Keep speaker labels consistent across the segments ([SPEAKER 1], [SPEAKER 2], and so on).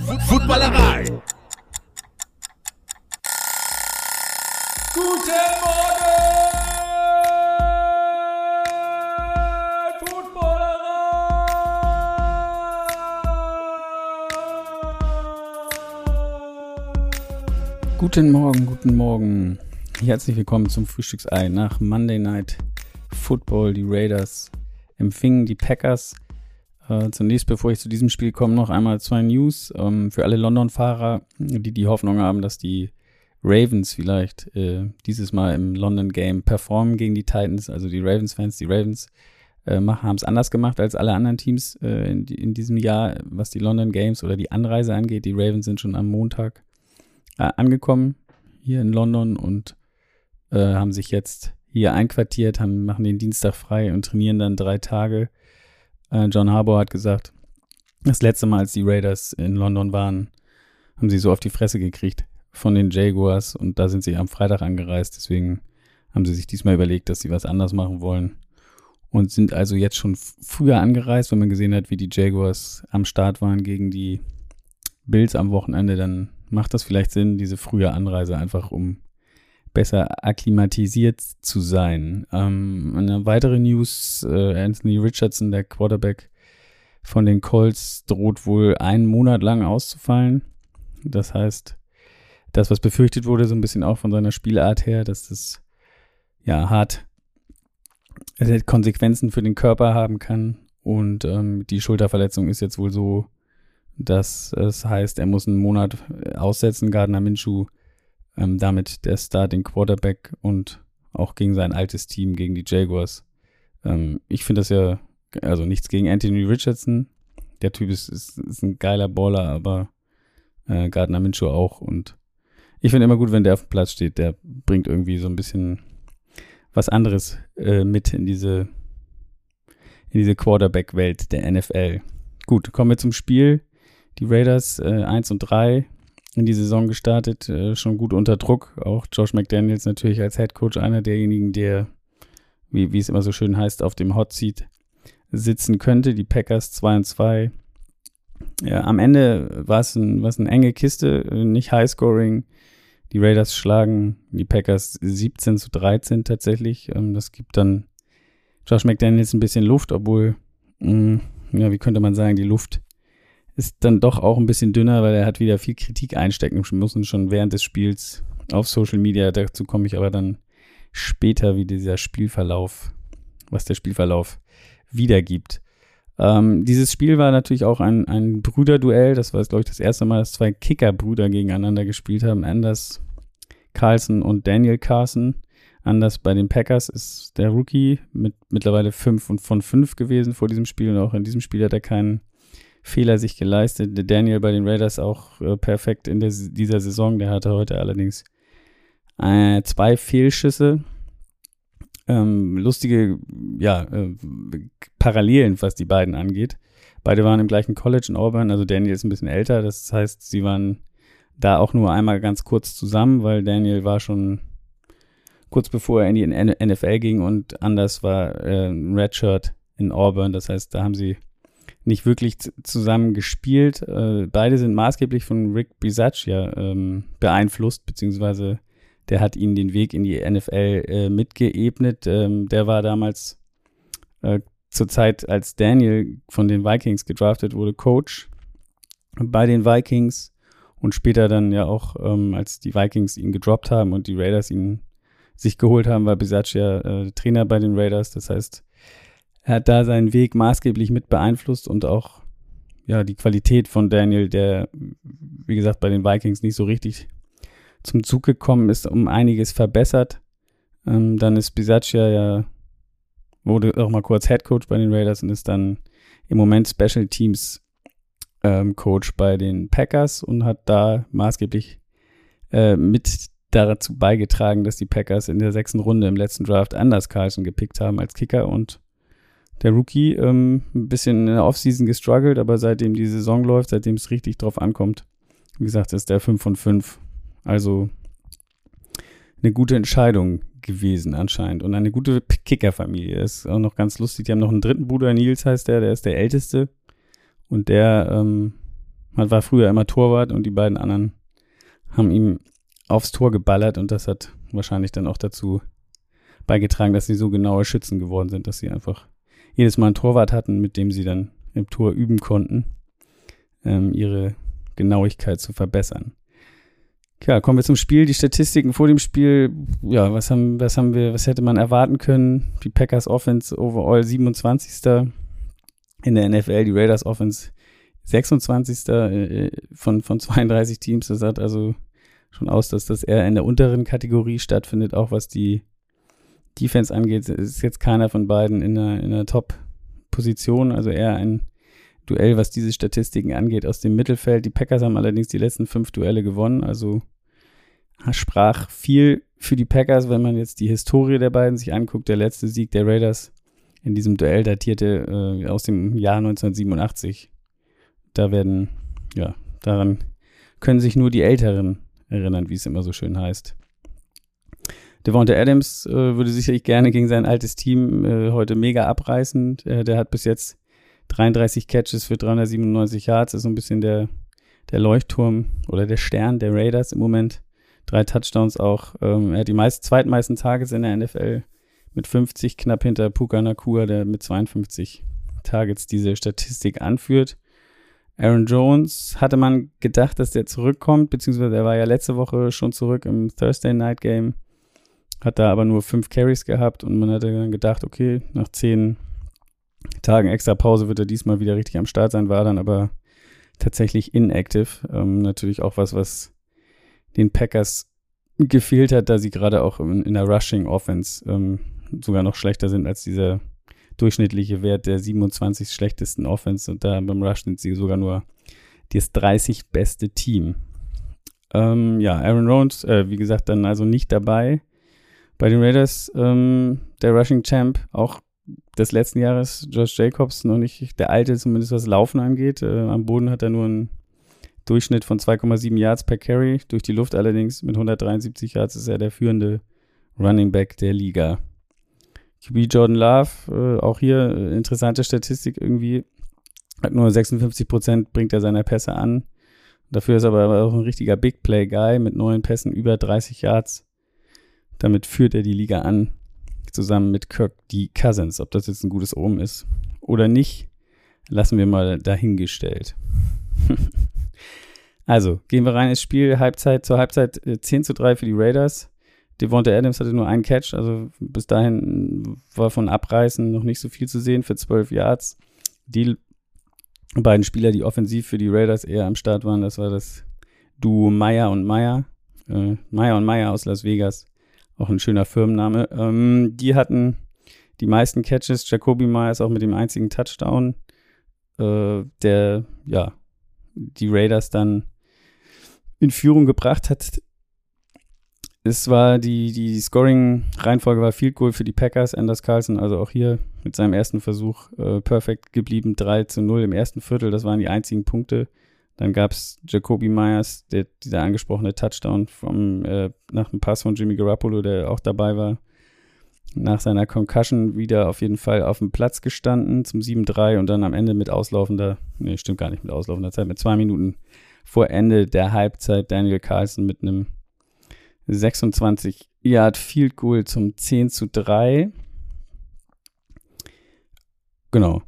[SPEAKER 1] Footballerei.
[SPEAKER 2] Guten Morgen, Footballerei.
[SPEAKER 3] Guten Morgen, guten Morgen. Herzlich willkommen zum Frühstücksei nach Monday Night Football. Die Raiders empfingen die Packers. Äh, zunächst, bevor ich zu diesem Spiel komme, noch einmal zwei News ähm, für alle London-Fahrer, die die Hoffnung haben, dass die Ravens vielleicht äh, dieses Mal im London Game performen gegen die Titans. Also die Ravens-Fans, die Ravens äh, haben es anders gemacht als alle anderen Teams äh, in, in, diesem Jahr, was die London Games oder die Anreise angeht. Die Ravens sind schon am Montag äh, angekommen hier in London und haben sich jetzt hier einquartiert, haben, machen den Dienstag frei und trainieren dann drei Tage äh, John Harbour hat gesagt, das letzte Mal, als die Raiders in London waren, haben sie so auf die Fresse gekriegt von den Jaguars und da sind sie am Freitag angereist. Deswegen haben sie sich diesmal überlegt, dass sie was anders machen wollen und sind also jetzt schon früher angereist. Wenn man gesehen hat, wie die Jaguars am Start waren gegen die Bills am Wochenende, dann macht das vielleicht Sinn, diese frühe Anreise einfach um besser akklimatisiert zu sein. Ähm, eine weitere News, äh, Anthony Richardson, der Quarterback von den Colts, droht wohl einen Monat lang auszufallen. Das heißt, das, was befürchtet wurde, so ein bisschen auch von seiner Spielart her, dass das ja hart Konsequenzen für den Körper haben kann. Und ähm, die Schulterverletzung ist jetzt wohl so, dass es heißt, er muss einen Monat aussetzen. Gardner Minshew ähm, damit der Starting Quarterback und auch gegen sein altes Team, gegen die Jaguars. Ähm, ich finde das ja, also nichts gegen Anthony Richardson. Der Typ ist, ist, ist ein geiler Baller, aber äh, Gardner Minshew auch. Und ich finde immer gut, wenn der auf dem Platz steht. Der bringt irgendwie so ein bisschen was anderes äh, mit in diese, in diese Quarterback-Welt der NFL. Gut, kommen wir zum Spiel. Die Raiders äh, 1 und 3 in die Saison gestartet, äh, schon gut unter Druck. Auch Josh McDaniels natürlich als Head Coach einer derjenigen, der, wie, wie es immer so schön heißt, auf dem Hot Seat sitzen könnte. Die Packers 2 und 2. Ja, am Ende war es ein, eine enge Kiste, nicht Highscoring. Die Raiders schlagen die Packers 17 zu 13 tatsächlich. Ähm, das gibt dann Josh McDaniels ein bisschen Luft, obwohl, mm, ja, wie könnte man sagen, die Luft ist dann doch auch ein bisschen dünner, weil er hat wieder viel Kritik einstecken müssen, schon während des Spiels auf Social Media. Dazu komme ich aber dann später, wie dieser Spielverlauf, was der Spielverlauf wiedergibt. Ähm, dieses Spiel war natürlich auch ein, ein Brüderduell. Das war, glaube ich, das erste Mal, dass zwei Kicker-Brüder gegeneinander gespielt haben. Anders Carlson und Daniel Carson. Anders bei den Packers ist der Rookie mit mittlerweile 5 und von 5 gewesen vor diesem Spiel und auch in diesem Spiel hat er keinen Fehler sich geleistet. Der Daniel bei den Raiders auch äh, perfekt in der, dieser Saison. Der hatte heute allerdings äh, zwei Fehlschüsse. Ähm, lustige, ja, äh, Parallelen, was die beiden angeht. Beide waren im gleichen College in Auburn. Also Daniel ist ein bisschen älter. Das heißt, sie waren da auch nur einmal ganz kurz zusammen, weil Daniel war schon kurz bevor er in die NFL ging und anders war äh, Redshirt in Auburn. Das heißt, da haben sie nicht wirklich zusammen gespielt. Äh, beide sind maßgeblich von Rick Bisaccia ähm, beeinflusst, beziehungsweise der hat ihnen den Weg in die NFL äh, mitgeebnet. Ähm, der war damals äh, zur Zeit, als Daniel von den Vikings gedraftet wurde, Coach bei den Vikings und später dann ja auch, ähm, als die Vikings ihn gedroppt haben und die Raiders ihn sich geholt haben, war Bisaccia äh, Trainer bei den Raiders. Das heißt, er hat da seinen Weg maßgeblich mit beeinflusst und auch ja die Qualität von Daniel, der wie gesagt bei den Vikings nicht so richtig zum Zug gekommen ist, um einiges verbessert. Ähm, dann ist Bisaccia ja wurde auch mal kurz Head Coach bei den Raiders und ist dann im Moment Special Teams ähm, Coach bei den Packers und hat da maßgeblich äh, mit dazu beigetragen, dass die Packers in der sechsten Runde im letzten Draft Anders Carlson gepickt haben als Kicker und der Rookie ähm, ein bisschen in der Offseason gestruggelt, aber seitdem die Saison läuft, seitdem es richtig drauf ankommt, wie gesagt, ist der 5 von 5. Also eine gute Entscheidung gewesen anscheinend und eine gute Kickerfamilie. Ist auch noch ganz lustig. Die haben noch einen dritten Bruder, Nils heißt der, der ist der älteste und der ähm, war früher immer Torwart und die beiden anderen haben ihm aufs Tor geballert und das hat wahrscheinlich dann auch dazu beigetragen, dass sie so genaue Schützen geworden sind, dass sie einfach jedes Mal einen Torwart hatten, mit dem sie dann im Tor üben konnten, ähm, ihre Genauigkeit zu verbessern. Ja, kommen wir zum Spiel. Die Statistiken vor dem Spiel, ja, was haben, was haben wir, was hätte man erwarten können? Die Packers Offense overall 27. in der NFL, die Raiders Offense 26. Äh, von, von 32 Teams. Das hat also schon aus, dass das eher in der unteren Kategorie stattfindet, auch was die Defense angeht. Ist jetzt keiner von beiden in einer, in einer Top-Position, also eher ein Duell, was diese Statistiken angeht, aus dem Mittelfeld. Die Packers haben allerdings die letzten fünf Duelle gewonnen, also sprach viel für die Packers, wenn man jetzt die Historie der beiden sich anguckt. Der letzte Sieg der Raiders in diesem Duell datierte äh, aus dem Jahr 1987. Da werden, ja, daran können sich nur die Älteren erinnern, wie es immer so schön heißt. Devonta Adams äh, würde sicherlich gerne gegen sein altes Team äh, heute mega abreißen. Äh, der hat bis jetzt 33 Catches für 397 Yards, ist so ein bisschen der, der Leuchtturm oder der Stern der Raiders im Moment. Drei Touchdowns auch. Ähm, er hat die meist, zweitmeisten Targets in der NFL mit 50, knapp hinter Puka Nakua, der mit 52 Targets diese Statistik anführt. Aaron Jones hatte man gedacht, dass der zurückkommt, beziehungsweise er war ja letzte Woche schon zurück im Thursday Night Game, hat da aber nur fünf Carries gehabt und man hatte dann gedacht, okay, nach zehn Tagen extra Pause wird er diesmal wieder richtig am Start sein, war dann aber tatsächlich inactive. Ähm, natürlich auch was, was den Packers gefehlt hat, da sie gerade auch in, in der Rushing Offense ähm, sogar noch schlechter sind als dieser durchschnittliche Wert der 27 schlechtesten Offense und da beim Rush sind sie sogar nur das 30 beste Team. Ähm, ja, Aaron Jones, äh, wie gesagt, dann also nicht dabei. Bei den Raiders, ähm, der Rushing Champ, auch des letzten Jahres, Josh Jacobs, noch nicht der alte, zumindest was Laufen angeht. Äh, am Boden hat er nur einen Durchschnitt von 2,7 Yards per Carry. Durch die Luft allerdings mit 173 Yards ist er der führende Running Back der Liga. QB Jordan Love, äh, auch hier äh, interessante Statistik irgendwie. Hat nur 56 Prozent bringt er seiner Pässe an. Dafür ist er aber auch ein richtiger Big Play Guy mit neun Pässen über 30 Yards. Damit führt er die Liga an, zusammen mit Kirk D. Cousins. Ob das jetzt ein gutes Omen ist oder nicht, lassen wir mal dahingestellt. also, gehen wir rein ins Spiel. Halbzeit zur Halbzeit 10 äh, zu 3 für die Raiders. Devonta Adams hatte nur einen Catch, also bis dahin war von Abreißen noch nicht so viel zu sehen für 12 Yards. Die beiden Spieler, die offensiv für die Raiders eher am Start waren, das war das Duo Meyer und Meyer. Äh, Meyer und Meyer aus Las Vegas, auch ein schöner Firmenname. Ähm, die hatten die meisten Catches. Jacoby Meyer ist auch mit dem einzigen Touchdown, äh, der ja die Raiders dann in Führung gebracht hat es war die, die Scoring-Reihenfolge war viel cool für die Packers. Anders Carlson, also auch hier mit seinem ersten Versuch äh, perfekt geblieben. 3 zu 0 im ersten Viertel, das waren die einzigen Punkte. Dann gab es Jacoby Myers, der, dieser angesprochene Touchdown vom, äh, nach dem Pass von Jimmy Garoppolo, der auch dabei war. Nach seiner Concussion wieder auf jeden Fall auf dem Platz gestanden zum 7-3 und dann am Ende mit auslaufender, nee, stimmt gar nicht mit auslaufender Zeit, mit zwei Minuten vor Ende der Halbzeit Daniel Carlson mit einem 26 Yard Field Goal zum 10 zu 3. Genau.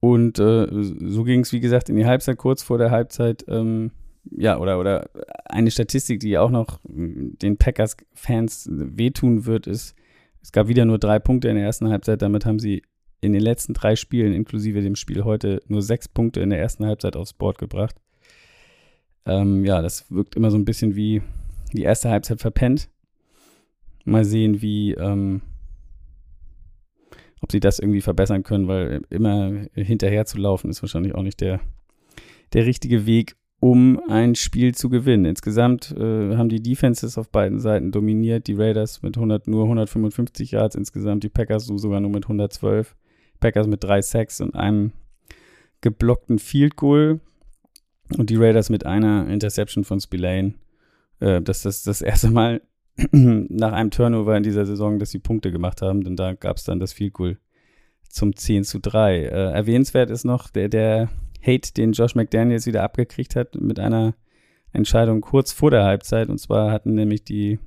[SPEAKER 3] Und äh, so ging es, wie gesagt, in die Halbzeit, kurz vor der Halbzeit. Ähm, ja, oder, oder eine Statistik, die auch noch den Packers-Fans wehtun wird, ist, es gab wieder nur drei Punkte in der ersten Halbzeit. Damit haben sie in den letzten drei Spielen, inklusive dem Spiel heute, nur sechs Punkte in der ersten Halbzeit aufs Board gebracht. Ähm, ja, das wirkt immer so ein bisschen wie die erste Halbzeit verpennt. Mal sehen, wie, ähm, ob sie das irgendwie verbessern können, weil immer hinterher zu laufen ist wahrscheinlich auch nicht der, der richtige Weg, um ein Spiel zu gewinnen. Insgesamt äh, haben die Defenses auf beiden Seiten dominiert. Die Raiders mit 100, nur 155 Yards insgesamt, die Packers sogar nur mit 112. Packers mit drei Sacks und einem geblockten Field Goal und die Raiders mit einer Interception von Spillane äh, das das erste Mal nach einem Turnover in dieser Saison, dass sie Punkte gemacht haben, denn da gab es dann das Field Goal zum 10 zu 3. Äh, erwähnenswert ist noch der, der Hate, den Josh McDaniels wieder abgekriegt hat mit einer Entscheidung kurz vor der Halbzeit. Und zwar hatten nämlich die,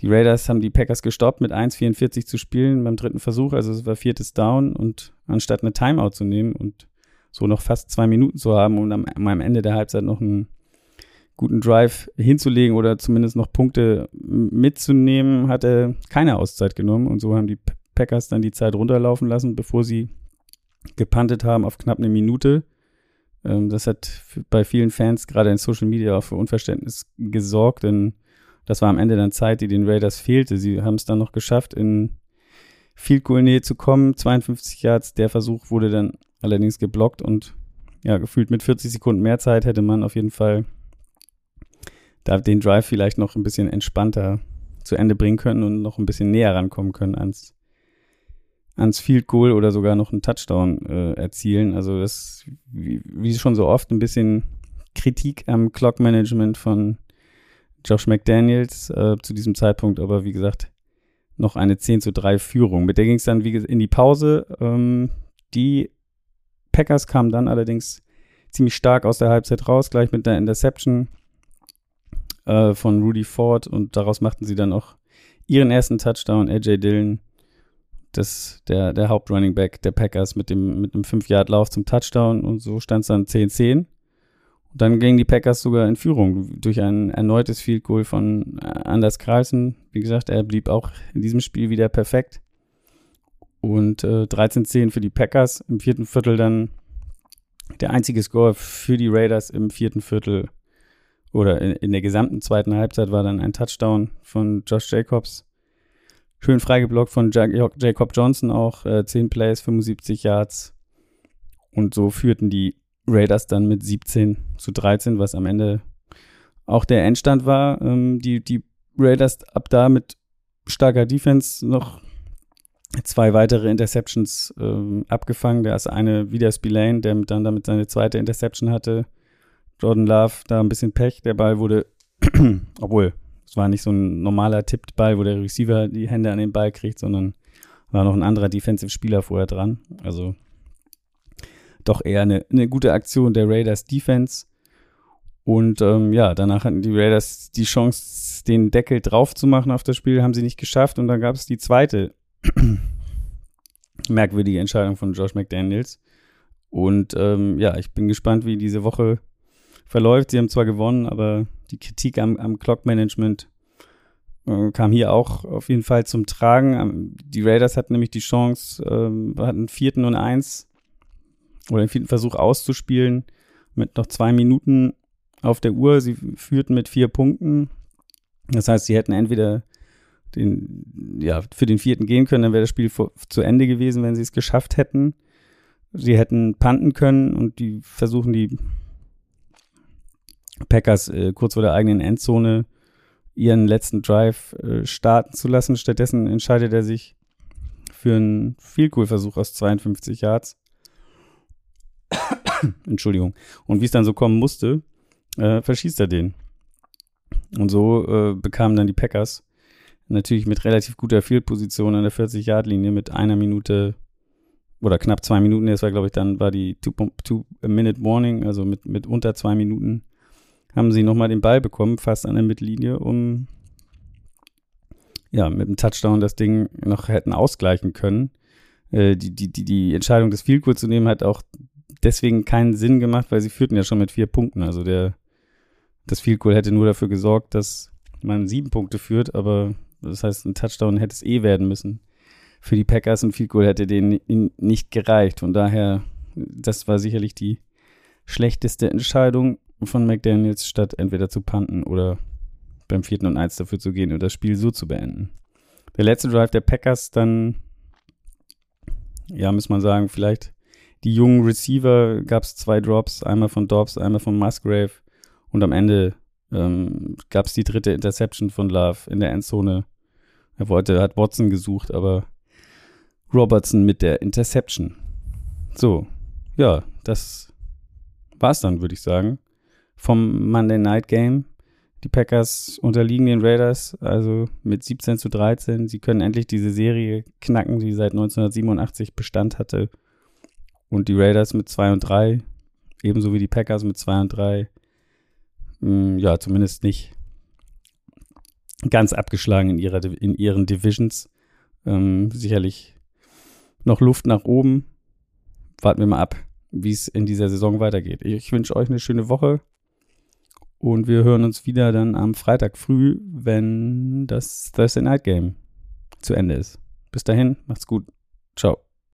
[SPEAKER 3] die Raiders haben die Packers gestoppt, mit 1,44 zu spielen beim dritten Versuch. Also es war viertes Down und anstatt eine Timeout zu nehmen und so noch fast zwei Minuten zu haben und am, am Ende der Halbzeit noch einen guten Drive hinzulegen oder zumindest noch Punkte mitzunehmen, hat er keine Auszeit genommen. Und so haben die Packers dann die Zeit runterlaufen lassen, bevor sie gepantet haben auf knapp eine Minute. Ähm, das hat bei vielen Fans, gerade in Social Media, auch für Unverständnis gesorgt, denn das war am Ende dann Zeit, die den Raiders fehlte. Sie haben es dann noch geschafft, in Field Goal Nähe zu kommen. 52 Yards. Der Versuch wurde dann allerdings geblockt und ja, gefühlt mit 40 Sekunden mehr Zeit hätte man auf jeden Fall da den Drive vielleicht noch ein bisschen entspannter zu Ende bringen können und noch ein bisschen näher rankommen können ans, ans Field Goal oder sogar noch einen Touchdown äh, erzielen. Also das, wie, wie schon so oft, ein bisschen Kritik am Clock Management von Josh McDaniels äh, zu diesem Zeitpunkt, aber wie gesagt, noch eine 10 zu 3 Führung. Mit der ging es dann wie in die Pause. Ähm, die Packers kamen dann allerdings ziemlich stark aus der Halbzeit raus, gleich mit der Interception äh, von Rudy Ford und daraus machten sie dann auch ihren ersten Touchdown. AJ Dillon, das, der, der Hauptrunning Back der Packers mit dem, mit einem 5-Yard-Lauf zum Touchdown und so stand es dann 10-10. Und dann gingen die Packers sogar in Führung durch ein erneutes Field Goal von äh, Anders Carlson. Wie gesagt, er blieb auch in diesem Spiel wieder perfekt. Und äh, 13-10 für die Packers. Im vierten Viertel dann der einzige Score für die Raiders im vierten Viertel oder in, in der gesamten zweiten Halbzeit war dann ein Touchdown von Josh Jacobs. Schön freigeblockt von Jacob Johnson auch. Äh, 10 Plays, 75 Yards. Und so führten die Raiders dann mit 17 zu 13, was am Ende auch der Endstand war. Ähm, die, die Raiders ab da mit starker Defense noch zwei weitere Interceptions ähm, abgefangen. Der ist eine wieder Spillane, der dann damit seine zweite Interception hatte. Jordan Love da ein bisschen Pech. Der Ball wurde, obwohl es war nicht so ein normaler tipped Ball, wo der Receiver die Hände an den Ball kriegt, sondern war noch ein anderer Defensive-Spieler vorher dran. Also doch eher eine, eine gute Aktion der Raiders Defense. Und ähm, ja, danach hatten die Raiders die Chance, den Deckel drauf zu machen auf das Spiel, haben sie nicht geschafft. Und dann gab es die zweite merkwürdige Entscheidung von Josh McDaniels. Und ähm, ja, ich bin gespannt, wie diese Woche verläuft. Sie haben zwar gewonnen, aber die Kritik am, am Clock-Management äh, kam hier auch auf jeden Fall zum Tragen. Die Raiders hatten nämlich die Chance, äh, hatten vierten und eins oder den vierten Versuch auszuspielen mit noch zwei Minuten auf der Uhr. Sie führten mit vier Punkten. Das heißt, sie hätten entweder den, ja, für den vierten gehen können, dann wäre das Spiel vor, zu Ende gewesen, wenn sie es geschafft hätten. Sie hätten panten können und die versuchen die Packers äh, kurz vor der eigenen Endzone ihren letzten Drive äh, starten zu lassen. Stattdessen entscheidet er sich für einen Field Goal Versuch aus 52 Yards. Entschuldigung. Und wie es dann so kommen musste, äh, verschießt er den. Und so äh, bekamen dann die Packers natürlich mit relativ guter Field-Position an der 40-Yard-Linie mit einer Minute oder knapp zwei Minuten, das war glaube ich dann, war die Two-Minute-Warning, also mit, mit unter zwei Minuten haben sie nochmal den Ball bekommen, fast an der Mittellinie, um ja, mit dem Touchdown das Ding noch hätten ausgleichen können. Äh, die, die, die, die Entscheidung, das Field Goal zu nehmen, hat auch deswegen keinen Sinn gemacht, weil sie führten ja schon mit vier Punkten. Also der, das Field Goal hätte nur dafür gesorgt, dass man sieben Punkte führt, aber das heißt, ein Touchdown hätte es eh werden müssen. Für die Packers ein Field Goal hätte denen nicht gereicht. Von daher, das war sicherlich die schlechteste Entscheidung von McDaniels, statt entweder zu panten oder beim vierten und eins dafür zu gehen und das Spiel so zu beenden. Der letzte Drive der Packers dann, ja, muss man sagen, vielleicht die jungen Receiver gab es zwei Drops, einmal von Dobbs, einmal von Musgrave und am Ende ähm, gab es die dritte Interception von Love in der Endzone. Er wollte, hat Watson gesucht, aber Robertson mit der Interception. So, ja, das war's dann, würde ich sagen vom Monday Night Game. Die Packers unterliegen den Raiders, also mit 17 zu 13. Sie können endlich diese Serie knacken, die seit 1987 Bestand hatte. Und die Raiders mit 2 und 3 ebenso wie die Packers mit 2 und 3. Mm, ja, zumindest nicht ganz abgeschlagen in, ihrer, in ihren Divisions. Ähm, sicherlich noch Luft nach oben. Warten wir mal ab, wie es in dieser Saison weitergeht. Ich wünsche euch eine schöne Woche und wir hören uns wieder dann am Freitag früh, wenn das Thursday Night Game zu Ende ist. Bis dahin, macht's gut. Ciao.